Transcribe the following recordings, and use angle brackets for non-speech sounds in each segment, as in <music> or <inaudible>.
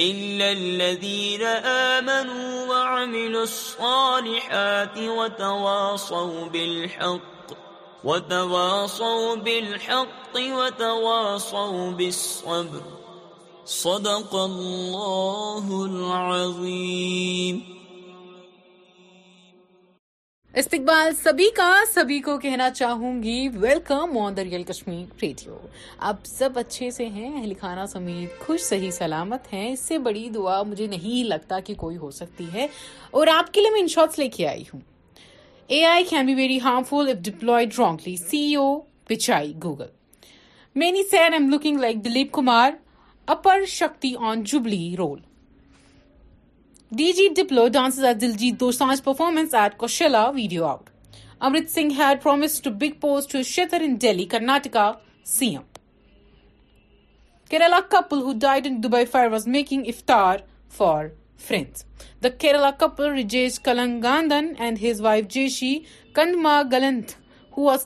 إلا الذين آمنوا وعملوا الصالحات وتواصوا بالحق وتواصوا بالحق وتواصوا بالصبر صدق الله العظيم استقبال سبھی کا سبھی کو کہنا چاہوں گی welcome on the real Kashmir radio آپ سب اچھے سے ہیں اہل خانہ سمیت خوش صحیح سلامت ہیں اس سے بڑی دعا مجھے نہیں لگتا کہ کوئی ہو سکتی ہے اور آپ کے لیے میں ان شارٹس لے کے آئی ہوں A I can be very harmful if deployed wrongly CEO Pichai Google many سیر I'm looking like Dilip Kumar Aparshakti on Jubilee role D J Diplo dance آج Diljit performance video out Amrit Singh prom to big post Shettar C M Kerala couple افطار for the Kerala couple Rejish Kalangandan and his wife Jeshi کندما گلند her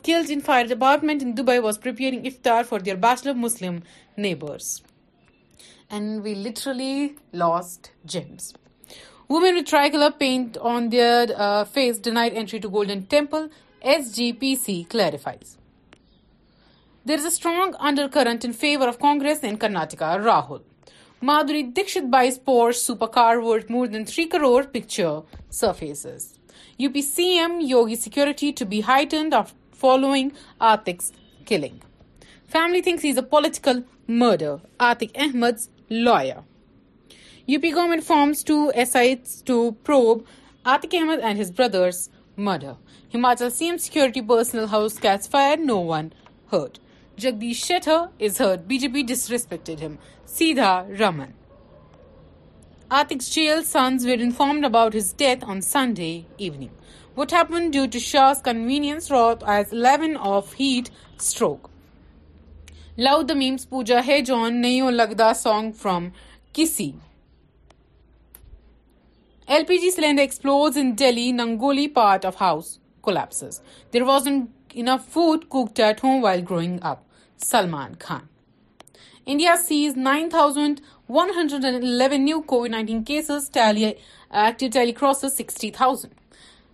fire department Dubai was پر افطار for dressed nearly women with tricolour paint on their face denied entry to Golden Temple S G P C clarifies there is a strong undercurrent in favour of Congress in Karnataka Rahul معدری Dikshit by sports super car word more than three crore picture surfaces U P C M Yogi security to be heightened of following attacks killing family things is a political murder attack Ahmed لایا U P government forms two S I to probe Atiq Ahmed and his brothers murder Himachal C M security personnel house catch fire no one hurt Jagdish Shettar is hurt B J P dish respected ہم سیدھا Raman Atiq jail sons were informed about his death on Sunday evening what happen due to Shah convenience راٹ as eleven of heat stroke love the memes Pooja ہے جان نئی اور song from کسی LPG cylinder explodes in Delhi, Nangoli part of house collapses. There wasn't enough food cooked at home while growing up. Salman Khan. India sees 9,111 new COVID-19 cases, tally uh, active tally crosses 60,000.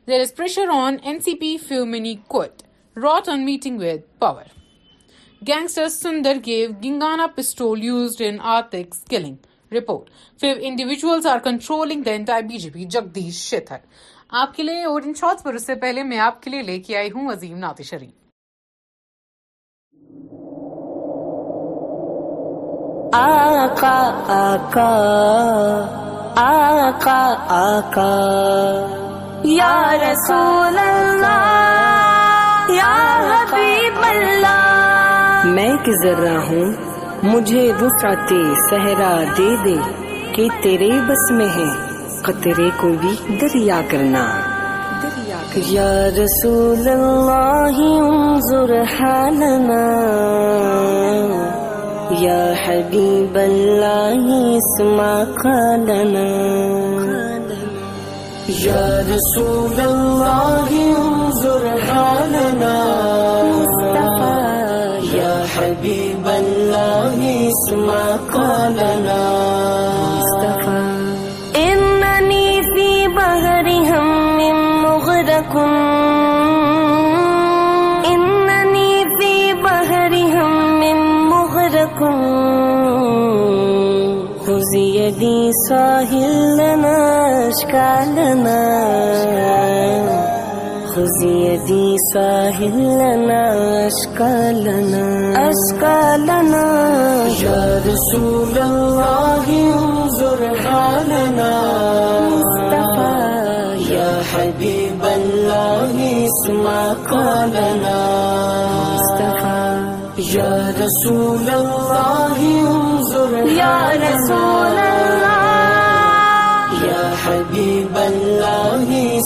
There is pressure on NCP Filmini Court. Wrought on meeting with power. Gangster Sundar gave Gingana pistol used in Artik's killing. Report فنڈیویژلس are controlling گنٹ آئی B J P Jagdish Shettar آپ کے لیے اور ان shorts پر اس سے پہلے میں آپ کے لیے لے کے آئی ہوں عظیم آقا آقا آقا یا رسول اللہ یا حبیب اللہ میں مجھے رساتے صحرا دے دے کہ تیرے بس میں ہے قطرے کو بھی دریا کرنا یا رسول اللہ انظر حالنا یا حبیب اللہ اسما قالنا یا رسول اللہ انظر حالنا سہل نش کالنا دی ساحل نش کالنا اسکال ی رواہوں زور حال نا تفا یا بلاہ سما کالنا ی رسواہ یا رسول اللہ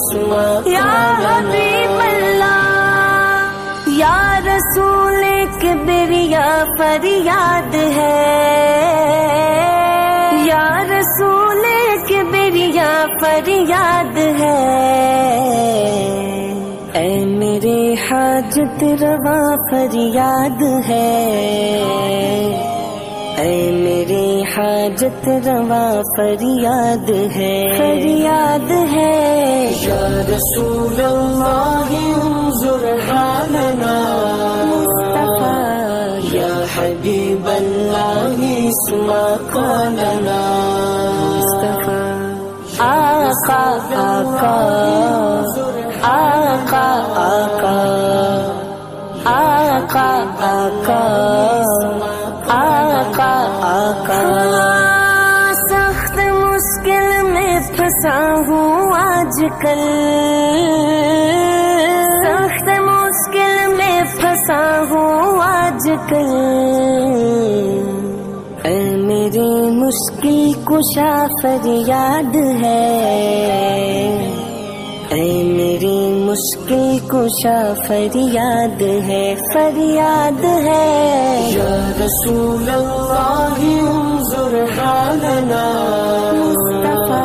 یا حبیب اللہ یا رسول کبریا فریاد ہے یا رسول کبریا فریاد ہے اے میرے حاجت روا فریاد ہے اے میری حاجت پر یاد ہے فر یاد ہے یار سو ہی ہوں جرحان یا ہری بلہ ہی سال آ آقا آکا آکا آقا آقا آکا سخت مشکل میں پھنسا ہوں آج کل سخت مشکل میں پھنسا ہوں آج کل میری مشکل کشا فریاد ہے اے میری مشکل کشا فریاد ہے فریاد ہے یا رسول اللہ انظر حالنا مصطفیٰ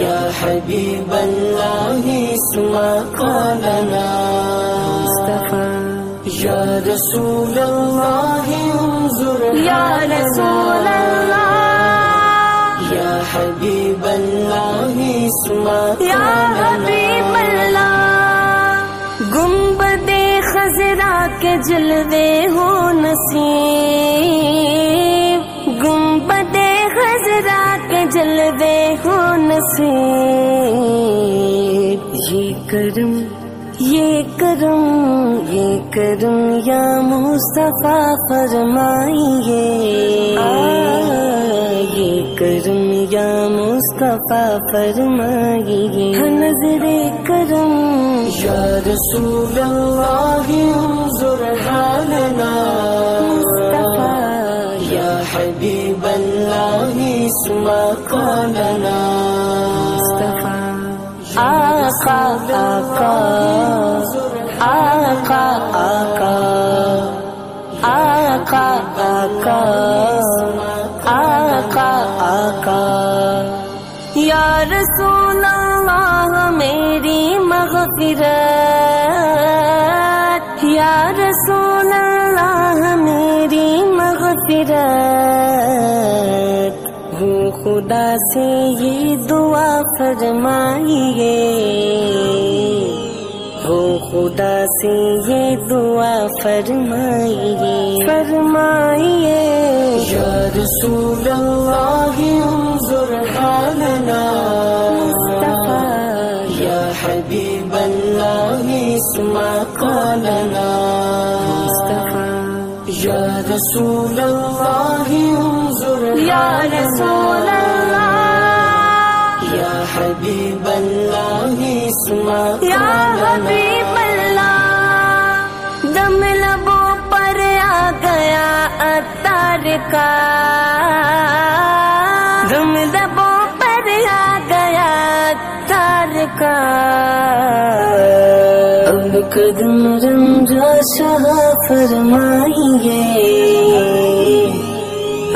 یا حبیب اللہ اسما قالنا مصطفیٰ یا رسول اللہ انظر حالنا یا حبیب اللہ گنبد خزرا کے جلوے ہو نصیب گنبد خزرا کے جلوے ہو نصیب یہ کرم یہ کروں یہ کرم یا مصطفیٰ فرمائیے یہ کرم یام فرمائیے نظر کرم نظر رسول اللہ انظر حالنا مصطفیٰ یا بلاہی سالا آ کا آقا آقا آقا آقا آقا آقا رسول اللہ میری مغفرت یا رسول اللہ میری مغفرت وہ خدا سے یہ دعا فرمائیے ہو خدا سے یہ دعا فرمائیے فرمائیے یار سور اللہ انظر حالنا مصطفیٰ یا حبیب اللہ اسمع سوریوں مصطفیٰ یا حبیب اسما یا حبیب اللہ دم لبوں پر آ گیا اتار کا دم لبوں پر آ گیا اتار کا اب قدم رمجا شاہ فرمائیے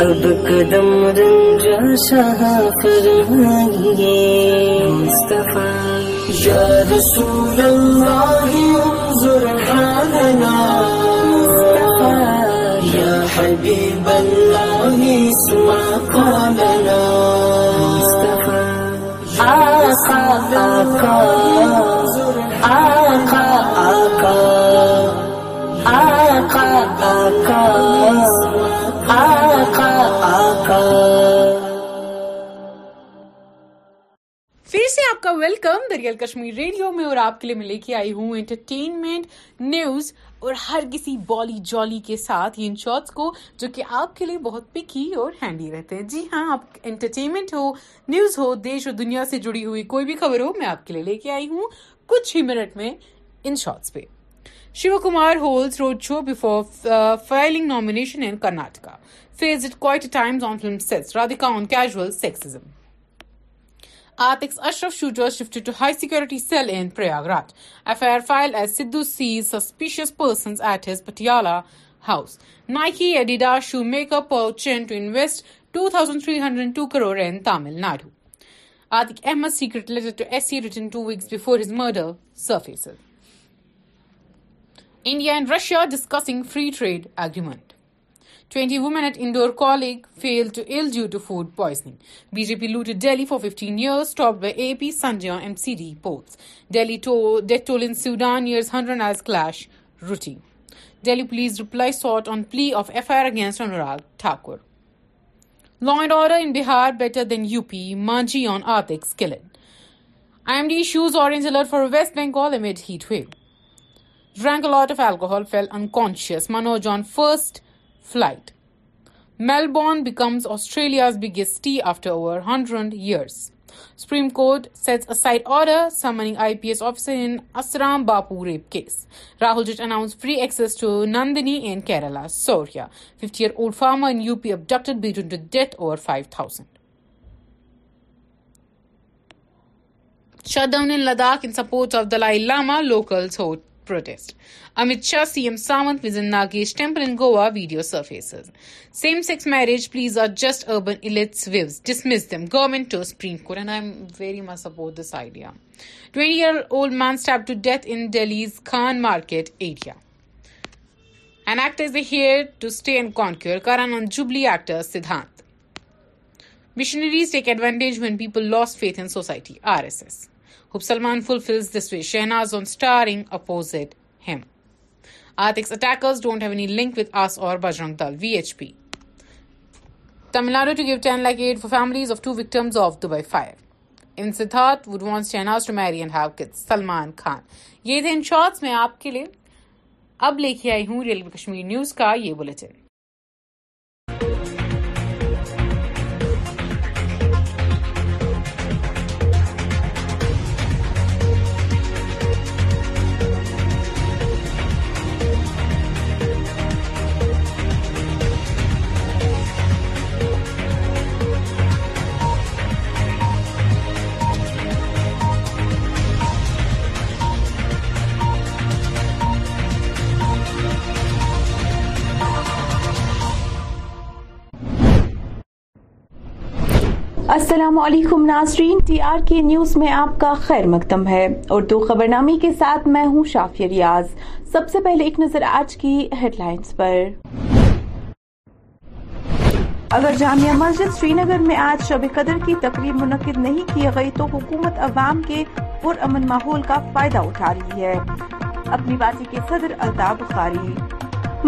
اب قدم رنجا شاہ فرمائیے مصطفیٰ یا رسول اللہ انظر حالنا یا حبیب اللہ اسمع سو آقا آقا ویلکم دریال کشمیر ریڈیو میں اور آپ کے لیے میں لے کے آئی ہوں انٹرٹینمنٹ نیوز اور ہر کسی بالی جالی کے ساتھ ان شارٹس کو جو کہ آپ کے لیے بہت پکی اور ہینڈی رہتے ہیں جی ہاں آپ انٹرٹینمنٹ ہو نیوز ہو دیش اور دنیا سے جڑی ہوئی کوئی بھی خبر ہو میں آپ کے لیے لے کے آئی ہوں کچھ ہی منٹ میں ان شارٹس پہ Shiv Kumar holds road show before filing nomination in Karnataka phase it quite Times on on film sets casual sexism Aatiq's Ashraf shooter shifted to high-security cell in Prayagraj. FIR filed as Sidhu sees suspicious persons at his Patiala house. Nike, Adidas shoemaker Paul Chen to invest 2,302 crore in Tamil Nadu. Aatiq Ahmed's secret letter to SC written 2 weeks before his murder surfaces. India and Russia discussing free trade agreement. Twenty women at Indore calling feel to L due to food poisoning B J P loot Delhi for fifteen years talk by a P Sanjay on M C D portal سیوڈان years hundred آئلس کلش روٹی Delhi police reply sought on plea of F I R against Anurag Thakur law and order in Bihar better than U P Manjhi on article I M D shows orange alert for West Bengal amid heat wave rank a lot of alcohol feel unconscious Manoj on first flight. Melbourne becomes Australia's biggest tea after over 100 years. Supreme Court sets aside order summoning IPS officer in Asram Bapu rape case. Rahul Jit announced free access to Nandini in Kerala, Soria. 50-year-old farmer in UP abducted, beaten to death over 5,000. Shutdown in Ladakh in support of Dalai Lama, locals hold Amit Shah C M Samit vision Nagesh temple in Goa video surfaces same sex marriage pleas are just urbans them government man to death انز Khan market جیٹر سیتنریز take advantage when people lose faith in society R S S fulfils this we شہنازارجرگیٹمس want Shehnaaz marry Salman Khan یہ تھے آپ کے لیے اب لے کے نیوز کا یہ بلٹن السلام علیکم ناظرین ٹی آر کے نیوز میں آپ کا خیر مقدم ہے اردو خبر نامی کے ساتھ میں ہوں شافیہ ریاض سب سے پہلے ایک نظر آج کی ہیڈ لائنز پر اگر جامعہ مسجد سری نگر میں آج شب قدر کی تقریب منعقد نہیں کی گئی تو حکومت عوام کے پرامن ماحول کا فائدہ اٹھا رہی ہے اپنی باتی کے صدر الطاف بخاری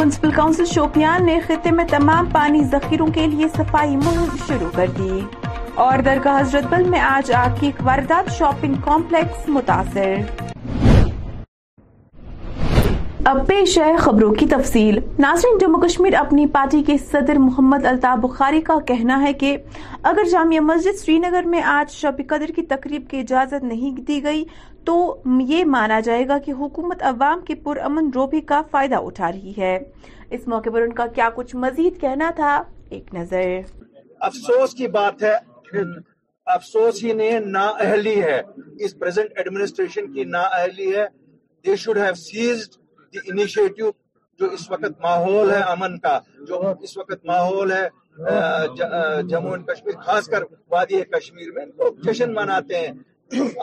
منسپل کاؤنسل شوپیان نے خطے میں تمام پانی ذخیروں کے لیے صفائی مہم شروع کر دی اور درگاہ حضرت بل میں آج آپ کی واردات شاپنگ کمپلیکس متاثر اب پیش ہے خبروں کی تفصیل ناظرین جموں کشمیر اپنی پارٹی کے صدر محمد الطاف بخاری کا کہنا ہے کہ اگر جامعہ مسجد سری نگر میں آج شب قدر کی تقریب کی اجازت نہیں دی گئی تو یہ مانا جائے گا کہ حکومت عوام پر پرامن روپی کا فائدہ اٹھا رہی ہے اس موقع پر ان کا کیا کچھ مزید کہنا تھا ایک نظر افسوس کی بات ہے افسوس ہی نہیں ہے نا اہلی ہے اس پریزنٹ ایڈمنسٹریشن کی نا اہلی ہے they should have seized the initiative جو اس وقت ماحول ہے امن کا جو اس وقت ماحول ہے جموں اینڈ کشمیر خاص کر وادی کشمیر میں لوگ جشن مناتے ہیں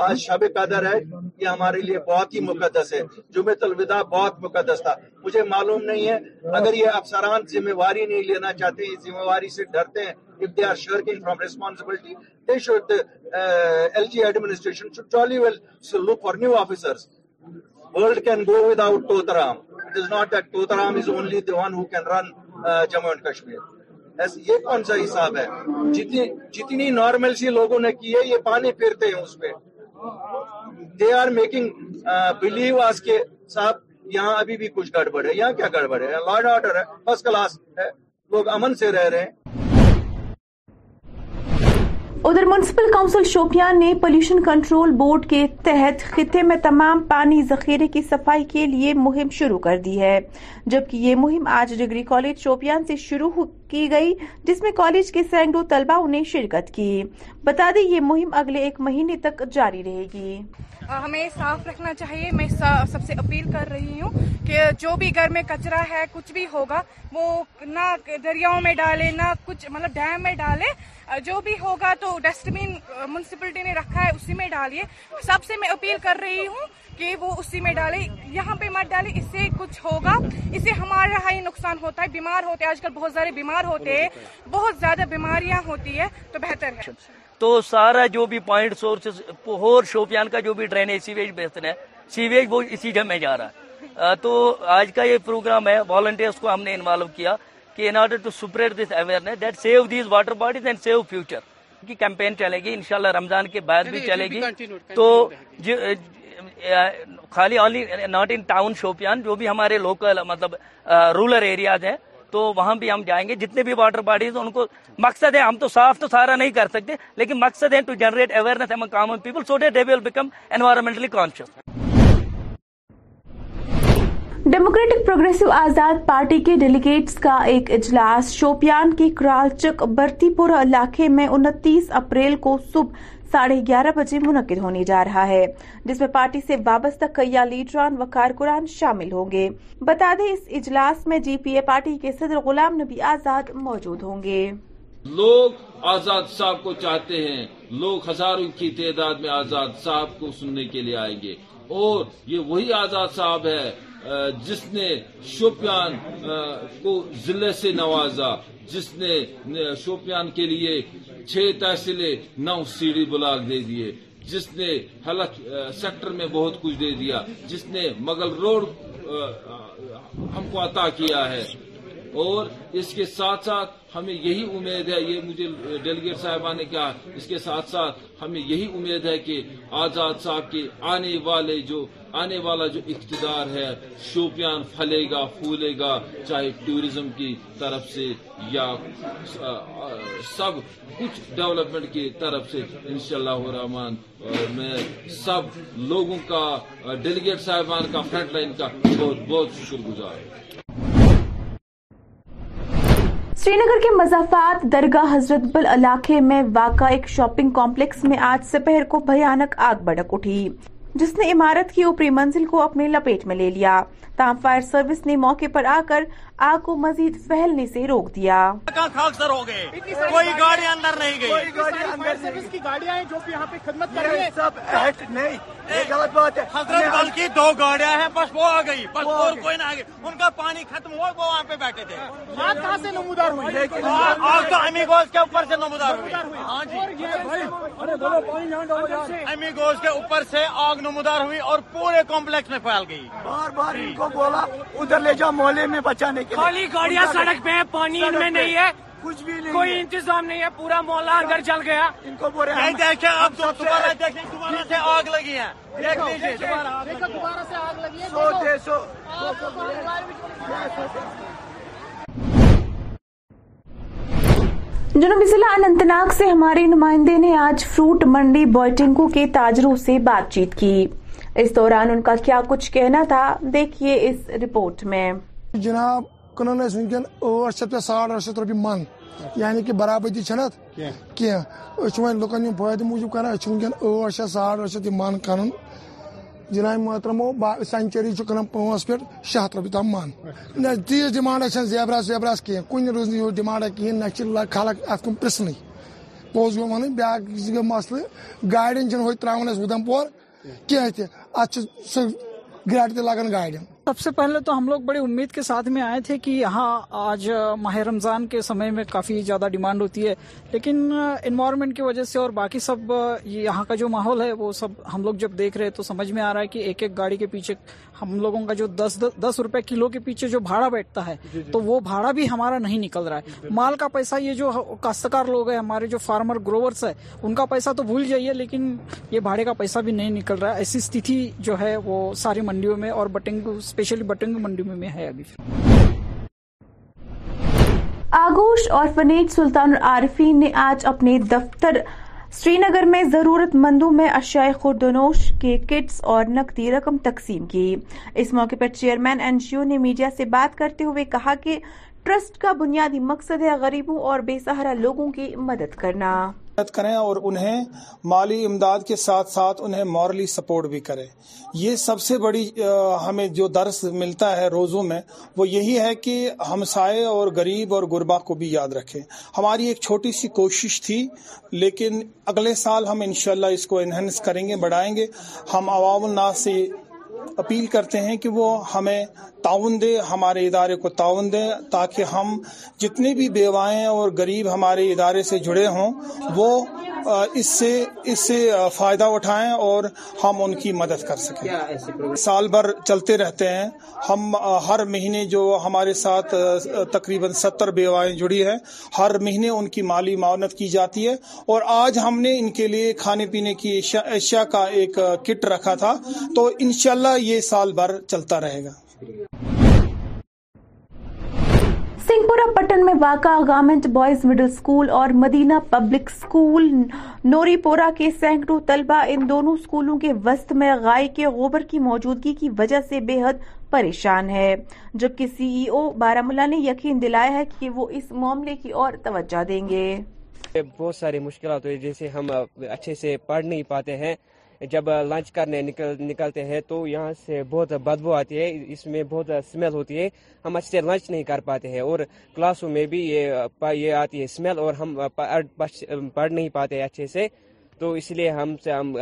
آج شب قدر ہے یہ ہمارے لیے بہت ہی مقدس ہے جمعہ الوداع بہت مقدس تھا مجھے معلوم نہیں ہے اگر یہ افسران ذمہ واری نہیں لینا چاہتے یہ ذمہ واری سے ڈرتے ہیں if they are shirking from responsibility they should uh, lg administration should jolly well so look for new officers world can go without totaram it is not that totaram is only the one who can run uh, jammu and kashmir ایسے یہ کون سا حساب ہے جتنی جتنی normal سی لوگوں نے کی ہے یہ پانی پھیرتے ہیں اس پہ دے آر میکنگ بلیو آس کے صاحب یہاں ابھی بھی کچھ گڑبڑ ہے یہاں کیا گڑبڑ ہے لارڈ آرڈر ہے فرسٹ کلاس ہے لوگ امن سے رہ رہے ہیں ادھر منسپل کاؤنسل شوپیان نے پولیوشن کنٹرول بورڈ کے تحت خطے میں تمام پانی ذخیرے کی صفائی کے لیے مہم شروع کر دی ہے جبکہ یہ مہم آج ڈگری کالج شوپیان سے شروع کی گئی جس میں کالج کے سینڈو طلبہ نے شرکت کی بتا دیں یہ مہم اگلے ایک مہینے تک جاری رہے گی ہمیں صاف رکھنا چاہیے میں سب سے اپیل کر رہی ہوں کہ جو بھی گھر میں کچرا ہے کچھ بھی ہوگا وہ نہ دریاؤں میں ڈالے نہ کچھ مطلب ڈیم میں ڈالے جو بھی ہوگا تو ڈسٹ بین منسپلٹی نے رکھا ہے اسی میں ڈالیے سب سے میں اپیل کر رہی ہوں کہ وہ اسی میں ڈالے یہاں پہ مت ڈالے اس سے کچھ ہوگا اس سے ہمارا ہاں ہی نقصان ہوتا ہے بیمار ہوتے ہیں آج کل بہت زیادہ بیمار ہوتے ہیں بہت زیادہ بیماریاں ہوتی ہے تو بہتر ہے تو سارا جو بھی پوائنٹ سورسز پہور شوپیان کا جو بھی ڈرین ہے سیویج بہتر ہے سیویج وہ اسی جگہ میں جا رہا ہے تو آج کا یہ پروگرام ہے والنٹیئرس کو ہم نے انوالو کیا کہ in order to spread this awareness that save these water bodies and save future کی کیمپین چلے گی انشاءاللہ رمضان کے بعد بھی چلے گی تو خالی ناٹ ان ٹاؤن شوپیان جو بھی ہمارے لوکل مطلب رورل ہیں تو وہاں بھی ہم جائیں گے جتنے بھی واٹر باڈیز ان کو مقصد ہے ہم تو صاف تو سارا نہیں کر سکتے لیکن مقصد ہے generate common people become conscious Democratic Progressive Azad Party کے ڈیلیگیٹس کا ایک اجلاس شوپیان کے کرالچک برتی پورہ علاقے میں انتیس اپریل کو صبح ساڑھے گیارہ بجے منعقد ہونے جا رہا ہے جس میں پارٹی سے وابستہ کئی لیڈران و کارکران شامل ہوں گے بتا دیں اس اجلاس میں جی پی اے پارٹی کے صدر غلام نبی آزاد موجود ہوں گے لوگ آزاد صاحب کو چاہتے ہیں لوگ ہزاروں کی تعداد میں آزاد صاحب کو سننے کے لیے آئیں گے اور یہ وہی آزاد صاحب ہے جس نے شوپیان کو ضلع سے نوازا جس نے شوپیان کے لیے چھ تحصیلیں نو سیڑھی بلاک دے دیے جس نے حلق سیکٹر میں بہت کچھ دے دیا جس نے مغل روڈ ہم کو عطا کیا ہے اور اس کے ساتھ ساتھ ہمیں یہی امید ہے یہ مجھے ڈیلیگیٹ صاحبہ نے کہا اس کے ساتھ ساتھ ہمیں یہی امید ہے کہ آزاد صاحب کے آنے والے جو آنے والا جو اقتدار ہے شوپیان پھلے گا پھولے گا چاہے ٹوریزم کی طرف سے یا سب کچھ ڈیولپمنٹ کی طرف سے انشاءاللہ الرحمن میں سب لوگوں کا ڈیلیگیٹ صاحبان کا فرنٹ لائن کا بہت بہت شکر گزار سری نگر کے مضافات درگاہ حضرت بل علاقے میں واقع ایک شاپنگ کمپلیکس میں آج سپہر کو بھیانک آگ بڑک اٹھی جس نے عمارت کی اوپری منزل کو اپنے لپیٹ میں لے لیا تاہم فائر سروس نے موقع پر آ کر آگ کو مزید پھیلنے سے روک دیا کہاں ہو گئے کوئی گاڑی اندر نہیں گئی سروس کی گاڑیاں جو گاڑیاں ہیں وہاں پہ بیٹھے تھے نمودار ہوگی امیگوش کے اوپر سے ہاں جی۔ نمودار ہوئی اور پورے کمپلیکس میں پھیل گئی بار بار ان کو بولا ادھر لے جاؤ محلے میں بچانے کے خالی گاڑیاں سڑک پہ پانی ان میں نہیں ہے کچھ بھی نہیں کوئی انتظام نہیں ہے پورا اندر چل گیا ان کو بولے دوبارہ سے آگ لگی ہے سو جنوبی ضلع اننت ناگ سے ہمارے نمائندے نے آج فروٹ منڈی بوئٹنکو کے تاجروں سے بات چیت کی اس دوران ان کا کیا کچھ کہنا تھا دیکھیے اس رپورٹ میں جناب کنن اس ونکن اوٹ شیت پہ ساڑھ اٹھ شیت رپیہ من یعنی کہ برابری چھ ات کی لکن فائدہ موجود کر ونکن اٹھ شیت ساڑھ اٹھ شیت من کر جناب محترم با سینچری کھن پانچ پہ روپیے تم من نیت ڈمانڈا زیبراس ویبرس کھیل کن روز نیے اس ڈمانڈا کہیں نلق اتھ کن پریسن پوز گو ویسا گو مسلے گاڑی جیت تراون ادمپور کی اتھ اچھا، سک تگان گاڑی سب سے پہلے تو ہم لوگ بڑی امید کے ساتھ میں آئے تھے کہ یہاں آج ماہ رمضان کے سمے میں کافی زیادہ ڈیمانڈ ہوتی ہے لیکن انوائرمنٹ کی وجہ سے اور باقی سب یہاں کا جو ماحول ہے وہ سب ہم لوگ جب دیکھ رہے تو سمجھ میں آ رہا ہے کہ ایک ایک گاڑی کے پیچھے ہم لوگوں کا جو دس دس روپے کلو کے پیچھے جو بھاڑا بیٹھتا ہے جی، جی، تو جی۔ وہ بھاڑا بھی ہمارا نہیں نکل رہا ہے مال کا پیسہ یہ جو کاشتکار لوگ ہیں ہمارے جو فارمر گروورس ہے ان کا پیسہ تو بھول جائیے لیکن یہ بھاڑے کا پیسہ بھی نہیں نکل رہا ہے ایسی استھتی جو ہے وہ ساری منڈیوں میں اور بٹنگ اسپیشلی بٹنگ منڈیوں میں ہے ابھی آگوش اور فنیج سلطان العارفین نے آج اپنے دفتر سری نگر میں ضرورت مندوں میں اشیاء خوردنوش کے کٹس اور نقدی رقم تقسیم کی اس موقع پر چیئرمین این جی او نے میڈیا سے بات کرتے ہوئے کہا کہ ٹرسٹ کا بنیادی مقصد ہے غریبوں اور بے سہارا لوگوں کی مدد کرنا مدد کریں اور انہیں مالی امداد کے ساتھ ساتھ انہیں مورلی سپورٹ بھی کریں یہ سب سے بڑی ہمیں جو درس ملتا ہے روزوں میں وہ یہی ہے کہ ہمسائے اور غریب اور غربا کو بھی یاد رکھیں ہماری ایک چھوٹی سی کوشش تھی لیکن اگلے سال ہم انشاءاللہ اس کو انہنس کریں گے بڑھائیں گے ہم عوام الناس سے اپیل کرتے ہیں کہ وہ ہمیں تعاون دے ہمارے ادارے کو تعاون دے تاکہ ہم جتنے بھی بیوائیں اور غریب ہمارے ادارے سے جڑے ہوں وہ اس سے اس سے فائدہ اٹھائیں اور ہم ان کی مدد کر سکیں سال بھر چلتے رہتے ہیں ہم ہر مہینے جو ہمارے ساتھ تقریباً ستر بیوائیں جڑی ہیں ہر مہینے ان کی مالی معاونت کی جاتی ہے اور آج ہم نے ان کے لیے کھانے پینے کی ایشیا کا ایک کٹ رکھا تھا تو انشاءاللہ یہ سال بھر چلتا رہے گا سنگپورہ پٹن میں واقع گارمنٹ بوائز مڈل سکول اور Madina public school Nooripora کے سینکڑوں طلبہ ان دونوں سکولوں کے وسط میں غائے کے غوبر کی موجودگی کی وجہ سے بے حد پریشان ہے جبکہ سی ای او بارہ ملا نے یقین دلایا ہے کہ وہ اس معاملے کی اور توجہ دیں گے بہت ساری مشکلات جیسے ہم اچھے سے پڑھ نہیں پاتے ہیں جب لنچ کرنے نکلتے ہیں تو یہاں سے بہت بدبو آتی ہے اس میں بہت اسمیل ہوتی ہے ہم اچھے سے لنچ نہیں کر پاتے ہیں اور کلاس روم میں بھی یہ آتی ہے اسمیل اور ہم پڑھ نہیں پاتے ہیں اچھے سے تو اس لیے ہم سے ہم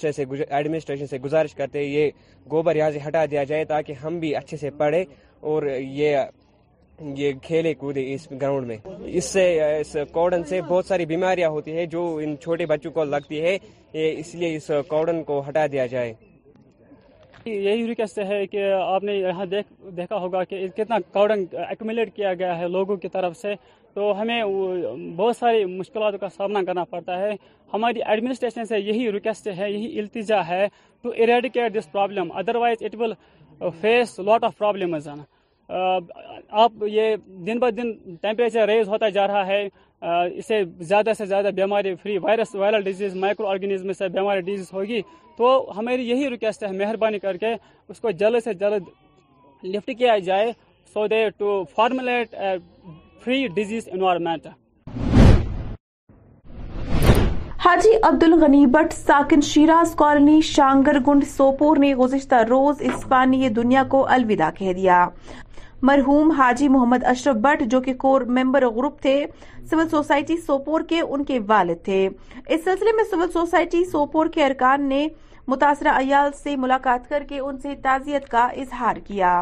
سے ایڈمنسٹریشن سے گزارش کرتے ہیں یہ گوبر یہاں سے ہٹا دیا جائے تاکہ ہم بھی اچھے سے پڑھے اور یہ یہ کھیلے کودے اس گراؤنڈ میں اس سے اس کوڈن سے بہت ساری بیماریاں ہوتی ہیں جو ان چھوٹے بچوں کو لگتی ہے اس لیے اس کوڈن کو ہٹا دیا جائے یہی ریکویسٹ ہے کہ آپ نے یہاں دیکھ دیکھا ہوگا کہ کتنا ایکومولیٹ کیا گیا ہے لوگوں کی طرف سے تو ہمیں بہت ساری مشکلات کا سامنا کرنا پڑتا ہے ہماری ایڈمنسٹریشن سے یہی ریکویسٹ ہے یہی التجا ہے to this problem otherwise it will face lot of problems آپ یہ دن بہ دن ٹیمپریچر ریز ہوتا جا رہا ہے اسے زیادہ سے زیادہ بیماری free virus viral disease micro organism سے بیماری ڈیزیز ہوگی تو ہماری یہی ریکویسٹ ہے مہربانی کر کے اس کو جلد سے جلد لفٹ کیا جائے so they to formulate free disease environment Haji Abdul الغنی Butt ساکن شیراز کالونی شانگرگنڈ سوپور نے گزشتہ روز اس فانی دنیا کو الوداع کہہ دیا مرحوم حاجی محمد اشرف بٹ جو کہ کور ممبر گروپ تھے سول سوسائٹی سوپور کے ان کے والد تھے اس سلسلے میں سول سوسائٹی سوپور کے ارکان نے متاثرہ ایال سے ملاقات کر کے ان سے تعزیت کا اظہار کیا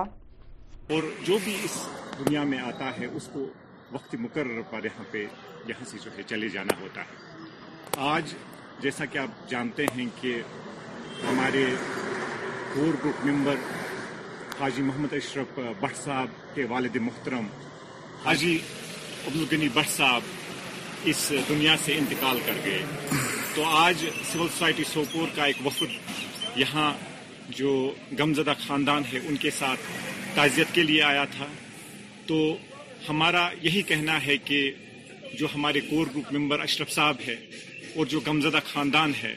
اور جو بھی اس دنیا میں آتا ہے اس کو وقت مقرر پر یہاں یہاں پہ سے جو ہے چلے جانا ہوتا ہے آج جیسا کہ آپ جانتے ہیں کہ ہمارے core group member Haji Muhammad Ashraf but صاحب کے والد محترم حاجی عبدالغنی بٹ صاحب اس دنیا سے انتقال کر گئے تو آج سول سوسائٹی سوپور کا ایک وفد یہاں جو گمزدہ خاندان ہے ان کے ساتھ تعزیت کے لیے آیا تھا تو ہمارا یہی کہنا ہے کہ جو ہمارے کور گروپ ممبر اشرف صاحب ہے اور جو گمزدہ خاندان ہے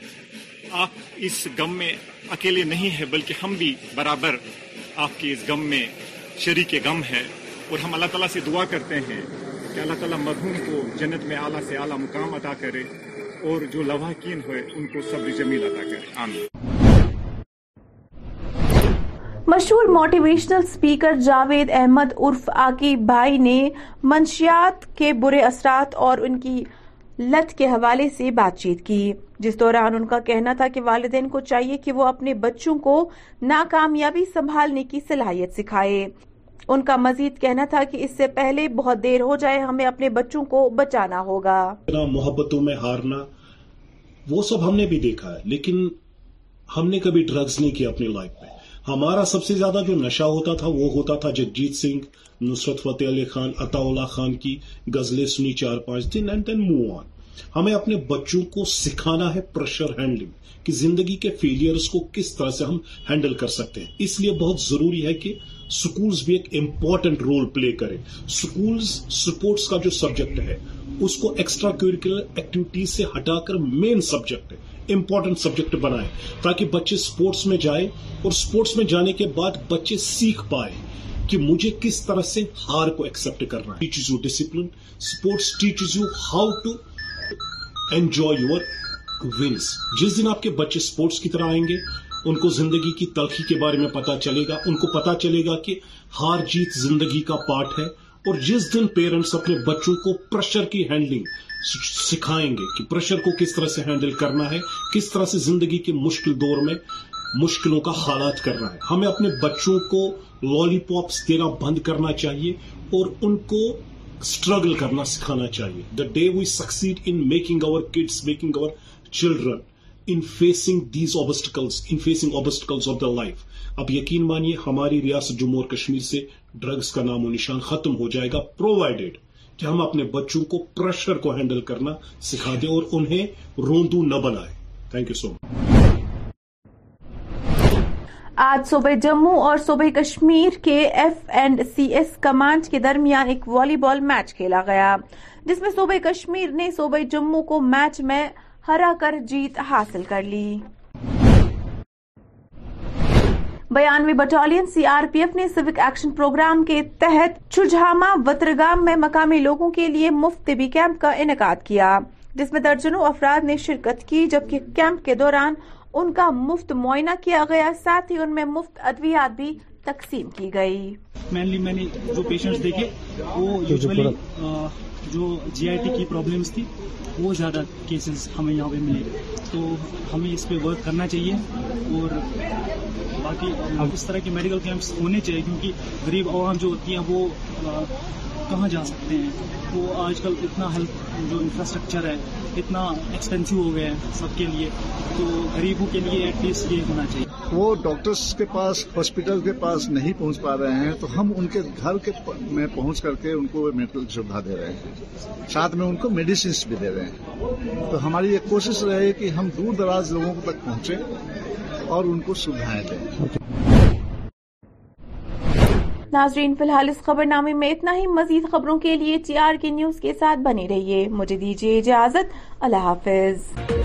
آپ اس غم میں اکیلے نہیں ہیں بلکہ ہم بھی برابر آپ کے اس غم میں شریک غم ہے اور ہم اللہ تعالیٰ سے دعا کرتے ہیں کہ اللہ تعالیٰ مرحوم کو جنت میں اعلیٰ سے اعلیٰ مقام عطا کرے اور جو لواحقین ہوئے ان کو سبر جمیل عطا کرے آمین مشہور موٹیویشنل سپیکر جاوید احمد عرف عاقی بھائی نے منشیات کے برے اثرات اور ان کی لت کے حوالے سے بات چیت کی جس دوران ان کا کہنا تھا کہ والدین کو چاہیے کہ وہ اپنے بچوں کو ناکامیابی سنبھالنے کی صلاحیت سکھائے ان کا مزید کہنا تھا کہ اس سے پہلے بہت دیر ہو جائے ہمیں اپنے بچوں کو بچانا ہوگا محبتوں میں ہارنا وہ سب ہم نے بھی دیکھا ہے لیکن ہم نے کبھی ڈرگز نہیں کی اپنی لائف میں ہمارا سب سے زیادہ جو نشہ ہوتا تھا وہ ہوتا تھا جگجیت سنگھ نصرت فتح علی خان عطا اللہ خان کی غزلیں ہمیں اپنے بچوں کو سکھانا ہے پرشر ہینڈلنگ کہ زندگی کے فیلئرز کو کس طرح سے ہم ہینڈل کر سکتے ہیں اس لیے بہت ضروری ہے کہ سکولز سکولز بھی ایک امپورٹنٹ رول پلے سپورٹس کا جو سبجیکٹ ہے اس کو ایکسٹرا کریکل ایکٹیویٹیز سے ہٹا کر مین سبجیکٹ امپورٹنٹ سبجیکٹ بنائے تاکہ بچے سپورٹس میں جائے اور سپورٹس میں جانے کے بعد بچے سیکھ پائے کہ مجھے کس طرح سے ہار کو ایکسپٹ کرنا ہے sports teaches you to enjoy sports کی طرح آئیں گے ان کو زندگی کی تلخی کے بارے میں پتا چلے گا ان کو پتا چلے گا کہ ہار جیت زندگی کا پارٹ ہے اور جس دن پیرنٹس اپنے بچوں کو پریشر کی ہینڈلنگ سکھائیں گے کہ پریشر کو کس طرح سے ہینڈل کرنا ہے کس طرح سے زندگی کے مشکل دور میں مشکلوں کا حالات کرنا ہے ہمیں اپنے بچوں کو لالی پاپس دینا بند کرنا چاہیے اور ان کو اسٹرگل کرنا سکھانا چاہیے the day we succeed in making our kids making our children in facing these in facing obstacle of the life اب یقین مانیے ہماری ریاست جموں اور کشمیر سے ڈرگس کا نام و نشان ختم ہو جائے گا پرووائڈیڈ کہ ہم اپنے بچوں کو پریشر کو ہینڈل کرنا سکھا دیں اور انہیں روندو نہ بنائے تھینک یو سو مچ آج صوبہ جموں اور صوبہ کشمیر کے F and C S command کے درمیان ایک والی بال میچ کھیلا گیا جس میں صوبہ کشمیر نے صوبہ جموں کو میچ میں ہرا کر جیت حاصل کر لی بیانوی battalion C R P F نے سیوک ایکشن پروگرام کے تحت چھجھاما وترگام میں مقامی لوگوں کے لیے مفت طبی کیمپ کا انعقاد کیا جس میں درجنوں افراد نے شرکت کی جبکہ کیمپ کے دوران ان کا مفت معائنہ کیا گیا ساتھ ہی ان میں مفت ادویات بھی تقسیم کی گئی مینلی میں نے جو پیشنٹس دیکھے وہ یوزلی جو جی آئی ٹی کی پرابلمس تھی وہ زیادہ کیسز ہمیں یہاں پہ ملے تو ہمیں اس پہ ورک کرنا چاہیے اور باقی اس طرح کے میڈیکل کیمپس ہونے چاہیے کیونکہ غریب عوام جو ہوتی ہیں وہ کہاں جا سکتے ہیں وہ آج کل اتنا ہیلپ جو انفراسٹرکچر ہے اتنا ایکسپینسو ہو گیا ہے سب کے لیے تو غریبوں کے لیے ایٹ لیسٹ یہ ہونا چاہیے وہ ڈاکٹرس کے پاس ہاسپٹل کے پاس نہیں پہنچ پا رہے ہیں تو ہم ان کے گھر کے میں پہنچ کر کے ان کو میڈیکل سویدھا دے رہے ہیں ساتھ میں ان کو میڈیسنس بھی دے رہے ہیں تو ہماری یہ کوشش رہے کہ ہم دور دراز لوگوں تک پہنچے اور ان کو سویدھائیں دیں ناظرین فی الحال اس خبر نامے میں اتنا ہی مزید خبروں کے لیے T G R K news کے ساتھ بنی رہیے مجھے دیجیے اجازت اللہ حافظ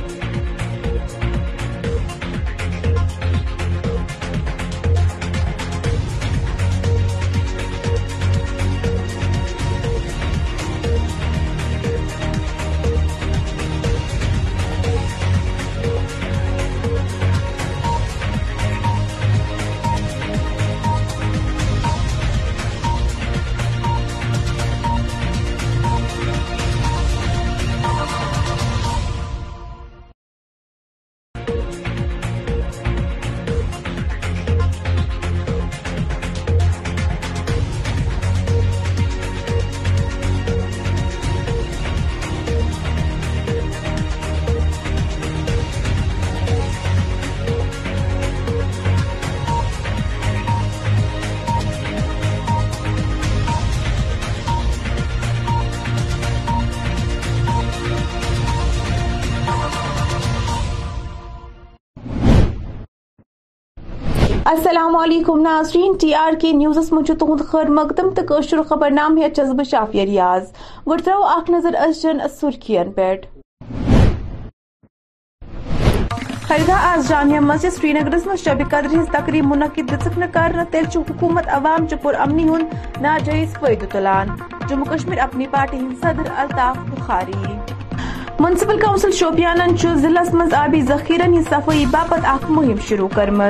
السلام علیکم ناظرین ٹی آر کے نیوزس منچ تہد خیر مقدم تو قشر خبر نام بہ شافیہ ریاض ترو اخ نظر ازچن سرخین پہ خریدہ آز جامعہ مسجد سری نگرس مش شب قدر ہز تقریب منعقد منعقدہ کر تیل حکومت عوام امنی چپرمنی ناجائز فائدہ تلان جموں کشمیر اپنی پارٹی ہند صدر الطاف بخاری منسپل کونسل شوپیان ضلع آبی ذخیر صفائی باپت اخ مہم شروع کرم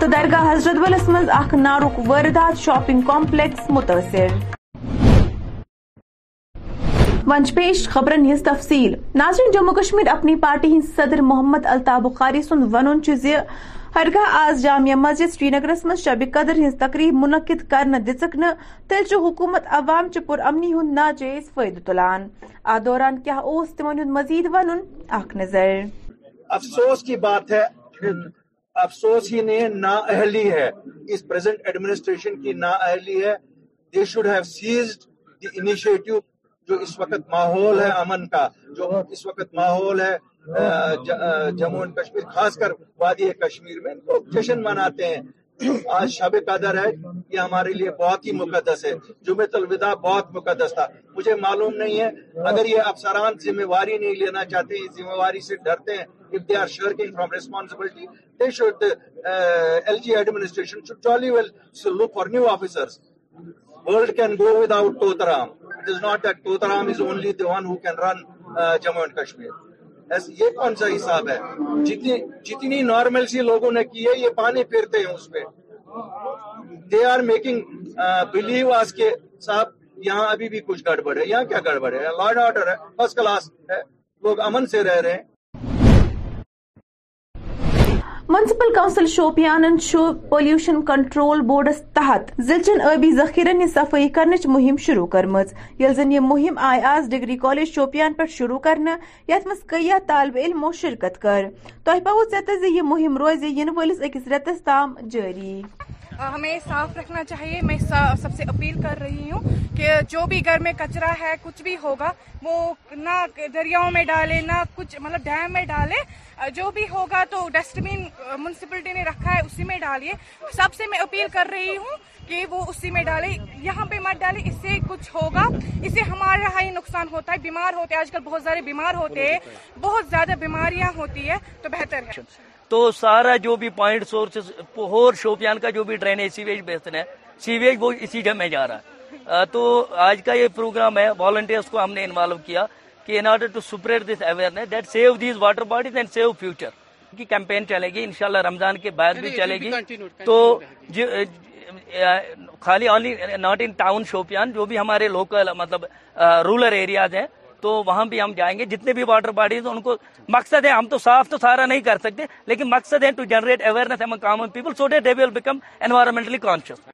تو درگاہ حضرت بلس مز اخ نار واردات شاپنگ کمپلیکس ونچ پیش خبرن ہز تفصیل ناظرین جموں کشمیر اپنی پارٹی ہند صدر محمد بخاری سن ون ضرور ہرگاہ آز جامع مسجد سری نگرس من شب قدر ہز تقریب منعقد کرنے دزک تیل چھ حکومت عوام چہ پر امنی ہند ناجائز فائدہ تلان آ دوران کیا اس تمن ہند مزید ون اخ نظر افسوس کی بات ہے افسوس ہی نہیں نا اہلی ہے اس پریزنٹ ایڈمنسٹریشن کی نا اہلی ہے they should have seized the initiative جو اس وقت ماحول ہے امن کا جو اس وقت ماحول ہے جموں اینڈ کشمیر خاص کر وادی کشمیر میں لوگ جشن مناتے ہیں آج شب قدر ہے یہ ہمارے لیے بہت ہی مقدس ہے جمع الوداع بہت مقدس تھا مجھے معلوم نہیں ہے اگر یہ افسران ذمہ واری نہیں لینا چاہتے ہیں ذمہ واری سے ڈرتے ہیں if they are shirking from responsibility they should uh, lg administration should jolly well should look for new officers یہ کون سا حساب ہے جتنی نارمل سی لوگوں نے کی ہے یہ پانی پھرتے ہیں اس پہ they are making blue us کے صاحب یہاں ابھی بھی کچھ گڑبڑ ہے یہاں کیا گڑبڑ ہے لارڈ آرڈر ہے فرسٹ کلاس ہے لوگ امن سے رہ رہے ہیں municipal council Shopian pollution control boards تحت ذلچن ذخیرن ذخیر صفائی صفی مہم شروع کرم زن مہم آئے آز ڈگری کالیج شوپیان پھ شروع کرنے یت مز کئی طالب علموں شرکت کر یہ مہم روز یعنی والس اکس رتس تام جاری ہمیں صاف رکھنا چاہیے میں سب سے اپیل کر رہی ہوں کہ جو بھی گھر میں کچرا ہے کچھ بھی ہوگا وہ نہ دریاؤں میں ڈالے نہ کچھ مطلب ڈیم میں ڈالے جو بھی ہوگا تو ڈسٹ بین میونسپلٹی نے رکھا ہے اسی میں ڈالیے سب سے میں اپیل کر رہی ہوں کہ وہ اسی میں ڈالے یہاں پہ مت ڈالے اس سے کچھ ہوگا اس سے ہمارا ہی نقصان ہوتا ہے بیمار ہوتے ہیں آج کل بہت سارے بیمار ہوتے ہیں بہت زیادہ بیماریاں ہوتی ہے تو بہتر ہے تو سارا جو بھی پوائنٹ سورسز اور شوپیان کا جو بھی ڈرینیج سیویج بیسن ہے سیویج وہ اسی جگہ میں جا رہا ہے تو آج کا یہ پروگرام ہے والنٹیئرس کو ہم نے انوالو کیا کہ in order to spread this awareness that save these water bodies and save future کی کیمپین چلے گی انشاءاللہ رمضان کے بعد بھی چلے گی تو جی، خالی only not in town Shopian جو بھی ہمارے لوکل مطلب رولر ایریاز ہیں تو وہاں بھی ہم جائیں گے جتنے بھی واٹر باڈیز ہیں ان کو مقصد ہے ہم تو صاف تو سارا نہیں کر سکتے لیکن مقصد ہے to generate awareness M common people so that they will become environmentally conscious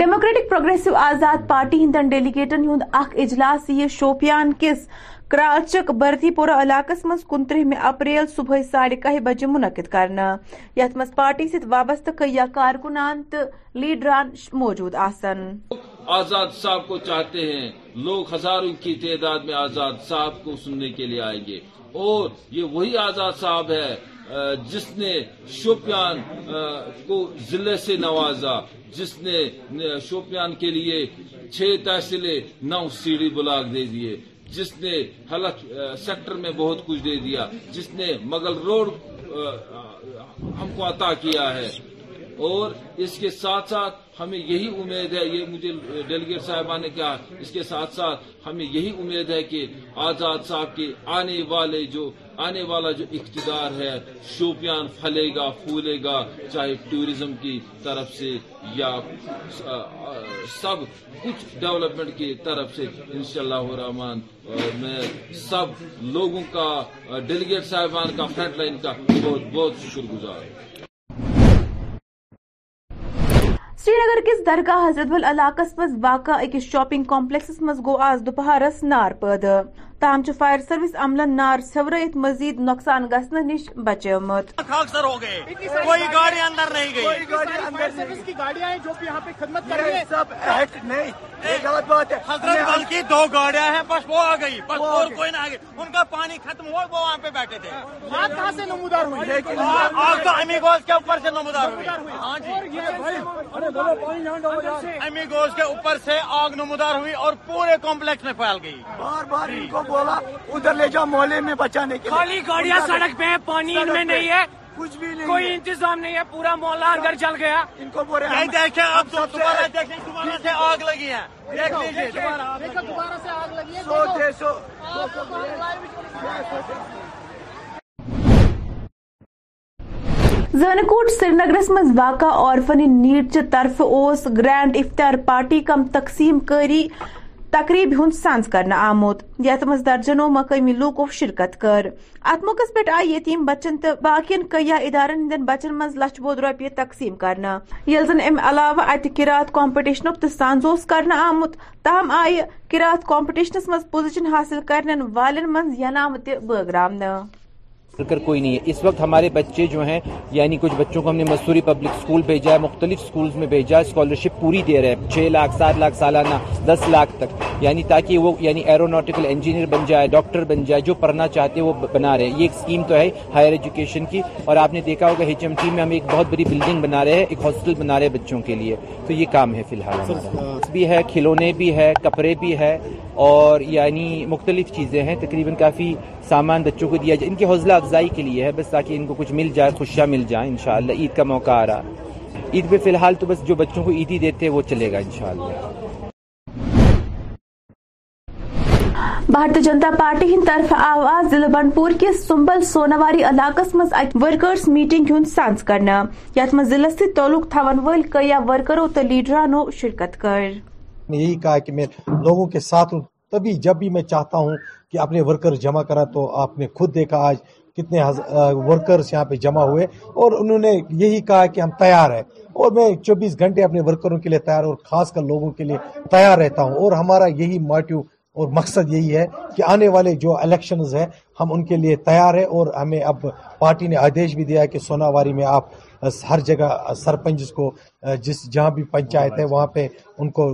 Democratic Progressive Azad Party ہندن ڈیلیگیٹن ہند اخ اجلاس یہ شوپیان کس کراچک برتی پورہ علاقہ مز کنترہ اپریل صبح ساڑھے کہہ بجے منعقد کرنا یت مز پارٹی ست وابستہ کیا کارکنان تو لیڈران موجود آسن آزاد صاحب کو چاہتے ہیں لوگ ہزاروں کی تعداد میں آزاد صاحب کو سننے کے لیے آئیں گے اور یہ وہی آزاد صاحب ہے جس نے شوپیان کو ضلع سے نوازا جس نے شوپیان کے لیے چھ تحصیلیں نو سیڑھی بلاک دے دیے جس نے حلق سیکٹر میں بہت کچھ دے دیا جس نے مغل روڈ ہم کو عطا کیا ہے اور اس کے ساتھ ساتھ ہمیں یہی امید ہے یہ مجھے ڈیلیگیٹ صاحبہ نے کیا اس کے ساتھ ساتھ ہمیں یہی امید ہے کہ آزاد صاحب کے آنے والے جو آنے والا جو اقتدار ہے شوپیان پھلے گا پھولے گا چاہے ٹوریزم کی طرف سے یا سب کچھ ڈیولپمنٹ کی طرف سے انشاءاللہ الرحمن میں سب لوگوں کا ڈیلیگیٹ صاحبان کا فرنٹ لائن کا بہت بہت شکر گزار ہوں سری نگر کس درگاہ حضرت بل علاقہ مز واقع اکس شاپنگ کمپلیكسس گو آز دوپہرس نار پیدے تاہم فائر سروس عملہ نار سورت مزید نقصان گھنے نش بچیمت خاکسر ہو گئے کوئی گاڑی اندر نہیں گئی فائر سروس کی گاڑیاں ہیں جو کہ یہاں پہ خدمت کر رہی ہیں سب نہیں یہ غلط بات ہے حضرت بل کی دو گاڑیاں ہیں بس وہ آ گئی بس اور کوئی نہ آ گئی ان کا پانی ختم ہوا وہ وہاں پہ بیٹھے تھے آگ کہاں سے نمودار ہوئی آگ تو گوز کے اوپر سے نمودار ہوئی ہاں جی امیگوز کے اوپر سے آگ نمودار ہوئی اور پورے کمپلیکس میں پھیل گئی بار بار ان کو جی۔ بولا ادھر لے جاؤ محلے میں بچانے کے خالی گاڑیاں سڑک پہ پانی ان میں نہیں ہے کچھ بھی نہیں کوئی انتظام نہیں ہے پورا مولا اندر چل گیا ان کو بول رہے دیکھیں اب سے آگ لگی ہے دیکھ لیجیے دوبارہ سے آگ لگی ہے سو ڈیڑھ سو زنکوٹ سرینگرس مز واقع اورفن نیٹ چہ طرف اس گرینڈ افطار پارٹی کم تقسیم کری تقریب ہند کرنا آمت یت مز درجنوں مقامی لوکو شرکت کر ات موقع پہ آئی یتیم بچن تو باقین کئی ادار ہندین بچن مز لچھ بود روپیے تقسیم کرنا یل زن ام علاوہ ات کت کمپٹیشن تو سن اس آمت تاہم آئی کرات کمپٹیشنس مز پوزیشن حاصل والن کرال انام تگر کر کوئی نہیں ہے اس وقت ہمارے بچے جو ہیں یعنی کچھ بچوں کو ہم نے مسوری پبلک سکول بھیجا ہے مختلف سکولز میں بھیجا ہے اسکالرشپ پوری دے رہے ہیں چھ لاکھ سات لاکھ سالانہ دس لاکھ تک یعنی تاکہ وہ یعنی ایرونوٹیکل انجینئر بن جائے ڈاکٹر بن جائے جو پڑھنا چاہتے ہیں وہ بنا رہے ہیں یہ ایک اسکیم تو ہے ہائر ایجوکیشن کی اور آپ نے دیکھا ہوگا ایم ٹی میں ہم ایک بہت بڑی بلڈنگ بنا رہے ہیں ایک ہاسٹل بنا رہے ہیں بچوں کے لیے تو یہ کام ہے فی الحال بھی ہے کھلونے بھی ہے کپڑے بھی ہے اور یعنی مختلف چیزیں ہیں تقریباً کافی سامان بچوں کو دیا جائے ان کی حوصلہ افزائی کے لیے ہے بس تاکہ ان کو کچھ مل جائے خوشیاں مل جائیں ان شاء اللہ عید کا موقع آ رہا عید پہ فی الحال تو بس جو بچوں کو عید ہی دیتے وہ چلے گا بھارتی جنتا پارٹی ہند طرف آواز ضلع بنڈ پور کے سمبل سونواری علاقہ مز ورکرس میٹنگ ہند سانس کرنا یت مز ضلع سے تعلق ورکرو تو لیڈرانو شرکت کر یہی کہا کہ میں لوگوں کے ساتھ ہوں جب بھی میں چاہتا ہوں کہ اپنے ورکر جمع کرا تو آپ نے خود دیکھا آج کتنے ورکرز یہاں پہ جمع ہوئے اور انہوں نے یہی کہا کہ ہم تیار ہیں اور میں چوبیس گھنٹے اپنے ورکروں کے لیے تیار اور خاص کر لوگوں کے لیے تیار رہتا ہوں اور ہمارا یہی موٹیو اور مقصد یہی ہے کہ آنے والے جو الیکشنز ہیں ہم ان کے لیے تیار ہیں اور ہمیں اب پارٹی نے آدیش بھی دیا کہ سوناواری میں آپ ہر جگہ سرپنچ کو جس جہاں بھی پنچایت ہے وہاں پہ ان کو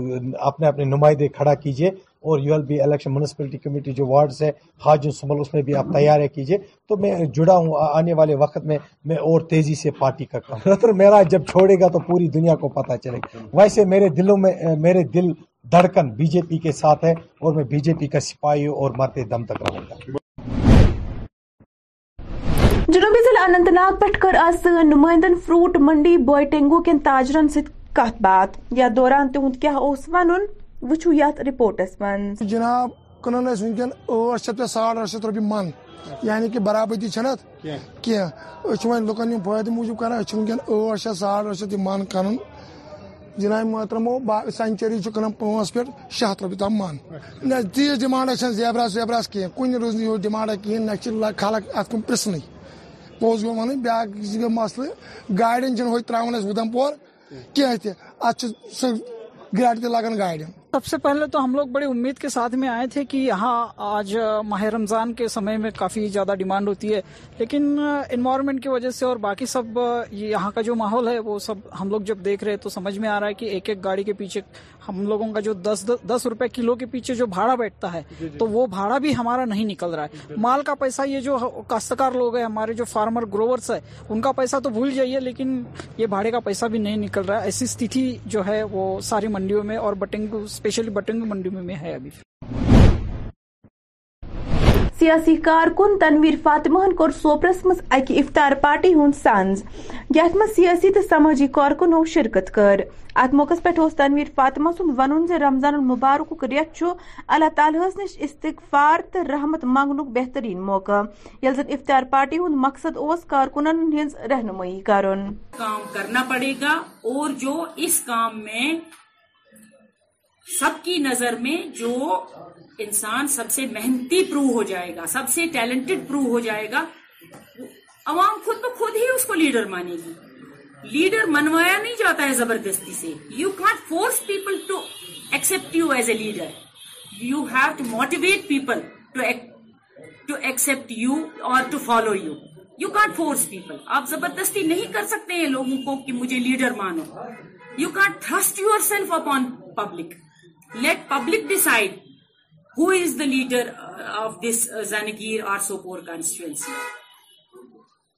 اپنے اپنے نمائندے کھڑا کیجیے اور U L B election municipality committee جو وارڈز ہے حاج سمل اس میں بھی آپ تیار ہے کیجیے تو میں جڑا ہوں آنے والے وقت میں میں اور تیزی سے پارٹی کا <laughs> میرا جب چھوڑے گا تو پوری دنیا کو پتا چلے گا ویسے میرے دلوں میں میرے دل دڑکن بی جے پی کے ساتھ ہے اور میں بی جے پی کا سپاہی اور مرتے دم تک رہوں گا جنوبی ضلع اننت ناگ پہ کر نمائندن فروٹ منڈی بوٹینگو کن تاجرن ست کت بات دوران تہد کیا ون وچو یت رپورٹس من جناب کنانک ٹھت پہ ساڑ ار شیت روپیے یعنی کہ برابری چھ ات کی وکن فائدہ موجود کارکن ٹھیک ساڑ ار شیت محترم سنچری کھانا پانچ پہ روپیے تم مان نیت ڈمانڈا زیبرا ویبراس کی کن روز نیوت ڈمانڈا کہ خلق اتنی پوز ون پور اچھا، سب سے پہلے تو ہم لوگ بڑی امید کے ساتھ میں آئے تھے کہ یہاں آج ماہ رمضان کے سمے میں کافی زیادہ ڈیمانڈ ہوتی ہے لیکن انوائرمنٹ کی وجہ سے اور باقی سب یہاں کا جو ماحول ہے وہ سب ہم لوگ جب دیکھ رہے تو سمجھ میں آ رہا ہے کہ ایک ایک گاڑی کے پیچھے ہم لوگوں کا جو دس دس روپے کلو کے پیچھے جو بھاڑا بیٹھتا ہے جی، جی۔ تو وہ بھاڑا بھی ہمارا نہیں نکل رہا ہے مال کا پیسہ یہ جو کاشتکار لوگ ہیں ہمارے جو فارمر گروورس ہے ان کا پیسہ تو بھول جائیے لیکن یہ بھاڑے کا پیسہ بھی نہیں نکل رہا ہے ایسی استھتی جو ہے وہ ساری منڈیوں میں اور بٹنگو اسپیشلی بٹنگو منڈیوں میں ہے ابھی سیاسی کارکن تنویر فاطمہ کور سوپرس مز اکہ افطار پارٹی ہند سنز یت مز سیاسی تو سماجی کارکنو شرکت کر ات موقع پہ اس تنویر فاطمہ سن ون كے رمضان ریت چھ اللہ تعالی ہس نش استغفار تو رحمت منگن بہترین موقع یل زن افطار پارٹی ہند مقصد اس ہز رہنمائی کرن کام کرنا پڑے گا اور جو کی نظر میں انسان سب سے محنتی پروو ہو جائے گا سب سے ٹیلنٹڈ پروو ہو جائے گا عوام خود بخود ہی اس کو لیڈر مانے گی لیڈر منوایا نہیں جاتا ہے زبردستی سے you can't force people to accept you as a leader you have to motivate people to to accept you or to follow you you can't force people آپ زبردستی نہیں کر سکتے ہیں لوگوں کو کہ مجھے لیڈر مانو you can't trust yourself upon public let public decide who is the leader uh, of this uh, Zanagir or Sopor constituency?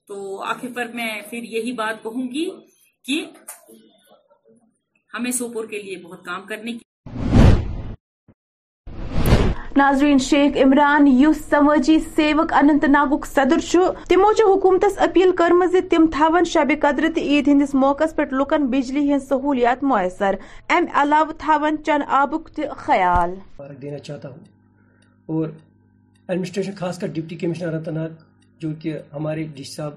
تو آخر پر میں پھر یہی بات کہوں گی کہ ہمیں سوپور کے لیے بہت کام کرنے کی ناظرین شیخ عمران یس سماجی سیوک اننت ناگ صدر تمو حکومتس اپیل کرم تم تا قدر تو عید ہندس موقع پہ لکن بجلی ہن سہولیات میسر ام تھون چن آبک تیال دینا چاہتا ہوں اور ایڈمنسٹریشن خاص کر ڈپٹی کمشنر ناگ جو کہ ہمارے ڈی سی صاحب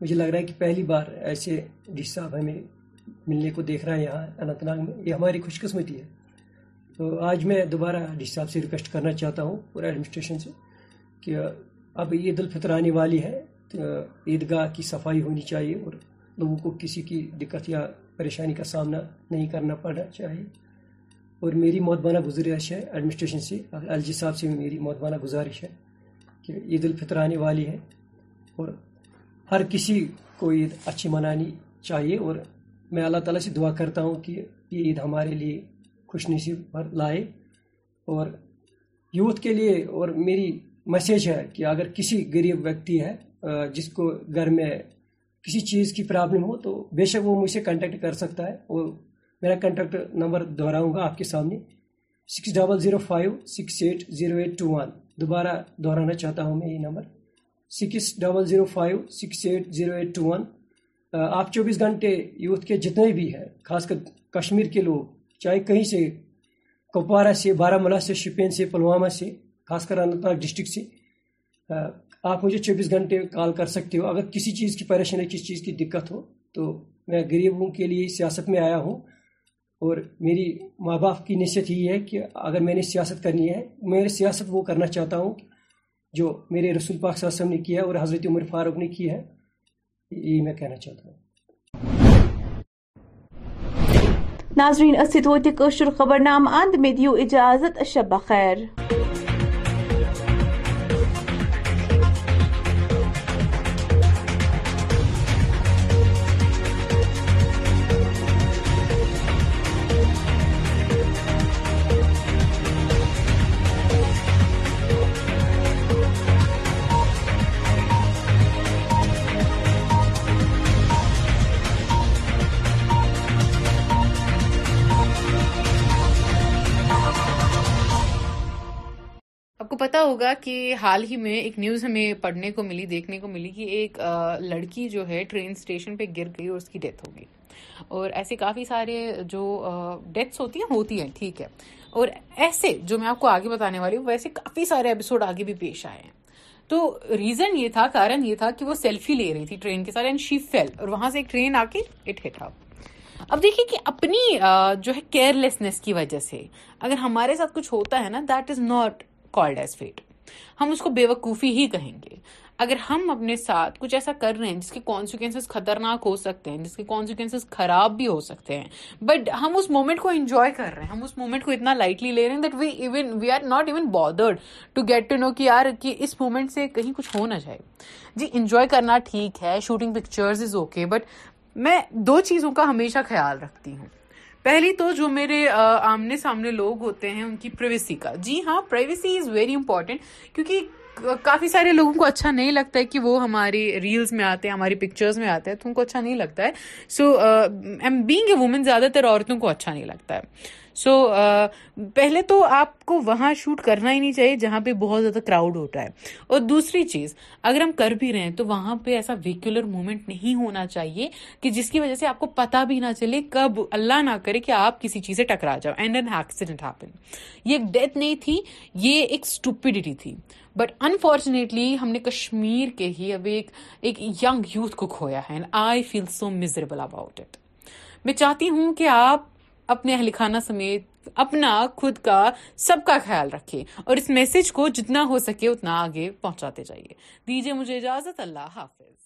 مجھے لگ رہا ہے کہ پہلی بار ایسے ڈی سی صاحب ہمیں ملنے کو دیکھ رہے ناگ میں یہ ہماری خوش قسمتی ہے تو آج میں دوبارہ ڈی صاحب سے ریکویسٹ کرنا چاہتا ہوں پورا ایڈمنسٹریشن سے کہ اب عید الفطر آنے والی ہے تو عیدگاہ کی صفائی ہونی چاہیے اور لوگوں کو کسی کی دقت یا پریشانی کا سامنا نہیں کرنا پڑنا چاہیے اور میری موتبانہ گزارش ہے ایڈمنسٹریشن سے ایل جی صاحب سے بھی میری موتبانہ گزارش ہے کہ عید الفطر آنے والی ہے اور ہر کسی کو عید اچھی منانی چاہیے اور میں اللہ تعالیٰ سے دعا کرتا ہوں کہ یہ عید ہمارے لیے خوش نصیب پر لائے اور یوتھ کے لیے اور میری میسیج ہے کہ اگر کسی غریب ویکتی ہے جس کو گھر میں کسی چیز کی پرابلم ہو تو بے شک وہ مجھ سے کانٹیکٹ کر سکتا ہے اور میرا کانٹیکٹ نمبر دہراؤں گا آپ کے سامنے six double zero five six eight zero eight two one دوبارہ دہرانا چاہتا ہوں میں یہ number six double zero five six eight zero eight two one آپ چوبیس گھنٹے یوتھ کے جتنے بھی ہیں خاص کر کشمیر کے لوگ چاہے کہیں سے کپوارہ سے بارہ ملا سے شپین سے پلوامہ سے خاص کر اننت ناگ ڈسٹرکٹ سے آپ مجھے چوبیس گھنٹے کال کر سکتے ہو اگر کسی چیز کی پریشانی کسی چیز کی دقت ہو تو میں غریبوں کے لیے سیاست میں آیا ہوں اور میری ماں باپ کی نصیحت یہ ہے کہ اگر میں نے سیاست کرنی ہے میں سیاست وہ کرنا چاہتا ہوں جو میرے رسول پاک علیہ وسلم نے کیا اور حضرت عمر فاروق نے کی ہے یہی میں کہنا چاہتا ہوں ناظرین اث ست ویت کوشر خبر نام اند میں دیو اجازت شب بخیر ہوگا کہ حال ہی میں ایک نیوز ہمیں پڑھنے کو ملی دیکھنے کو ملی کہ ایک لڑکی جو ہے ٹرین اسٹیشن پہ گر گئی اور اس کی ڈیتھ اور ایسے کافی سارے جو ہوتی ہیں ہوتی ہیں ٹھیک ہے اور ایسے جو میں آپ کو آگے بتانے والی ہوں ویسے کافی سارے ایپیسوڈ آگے بھی پیش آئے ہیں تو ریزن یہ تھا کارن یہ تھا کہ وہ سیلفی لے رہی تھی ٹرین کے سارے اور وہاں سے ایک ٹرین آ کے اٹ ہٹاؤ اب دیکھیے کہ اپنی جو ہے کیئر لیسنیس کی وجہ سے اگر ہمارے ساتھ کچھ ہوتا ہے نا that is not called as fate ہم اس کو بے وقوفی ہی کہیں گے اگر ہم اپنے ساتھ کچھ ایسا کر رہے ہیں جس کے کانسیکوینسز خطرناک ہو سکتے ہیں جس کے کانسیکوینسز خراب بھی ہو سکتے ہیں بٹ ہم اس مومنٹ کو انجوائے کر رہے ہیں ہم اس مومنٹ کو اتنا لائٹلی لے رہے ہیں that we even we are not even bothered to get to know کہ یار کہ اس مومنٹ سے کہیں کچھ ہو نہ جائے جی انجوائے کرنا ٹھیک ہے shooting pictures is okay but میں دو چیزوں کا ہمیشہ خیال رکھتی ہوں پہلی تو جو میرے آمنے سامنے لوگ ہوتے ہیں ان کی پرائیویسی کا جی ہاں پرائیویسی از ویری امپورٹینٹ کیونکہ کافی سارے لوگوں کو اچھا نہیں لگتا ہے کہ وہ ہماری ریلز میں آتے ہیں ہماری پکچرز میں آتے ہیں تو ان کو اچھا نہیں لگتا ہے so I'm being a woman زیادہ تر عورتوں کو اچھا نہیں لگتا ہے سو uh, پہلے تو آپ کو وہاں شوٹ کرنا ہی نہیں چاہیے جہاں پہ بہت زیادہ کراؤڈ ہوتا ہے اور دوسری چیز اگر ہم کر بھی رہے ہیں تو وہاں پہ ایسا ویکولر مومنٹ نہیں ہونا چاہیے کہ جس کی وجہ سے آپ کو پتا بھی نہ چلے کب اللہ نہ کرے کہ آپ کسی چیز سے ٹکرا جاؤ اینڈ این ایکسیڈنٹ ہاپن یہ ڈیتھ نہیں تھی یہ ایک اسٹوپیڈیٹی تھی بٹ انفارچونیٹلی ہم نے کشمیر کے ہی اب ایک ایک یگ یوتھ کو کھویا ہے and I feel so about it میں چاہتی ہوں کہ آپ اپنے اہل خانہ سمیت اپنا خود کا سب کا خیال رکھیں اور اس میسج کو جتنا ہو سکے اتنا آگے پہنچاتے جائیے دیجیے مجھے اجازت اللہ حافظ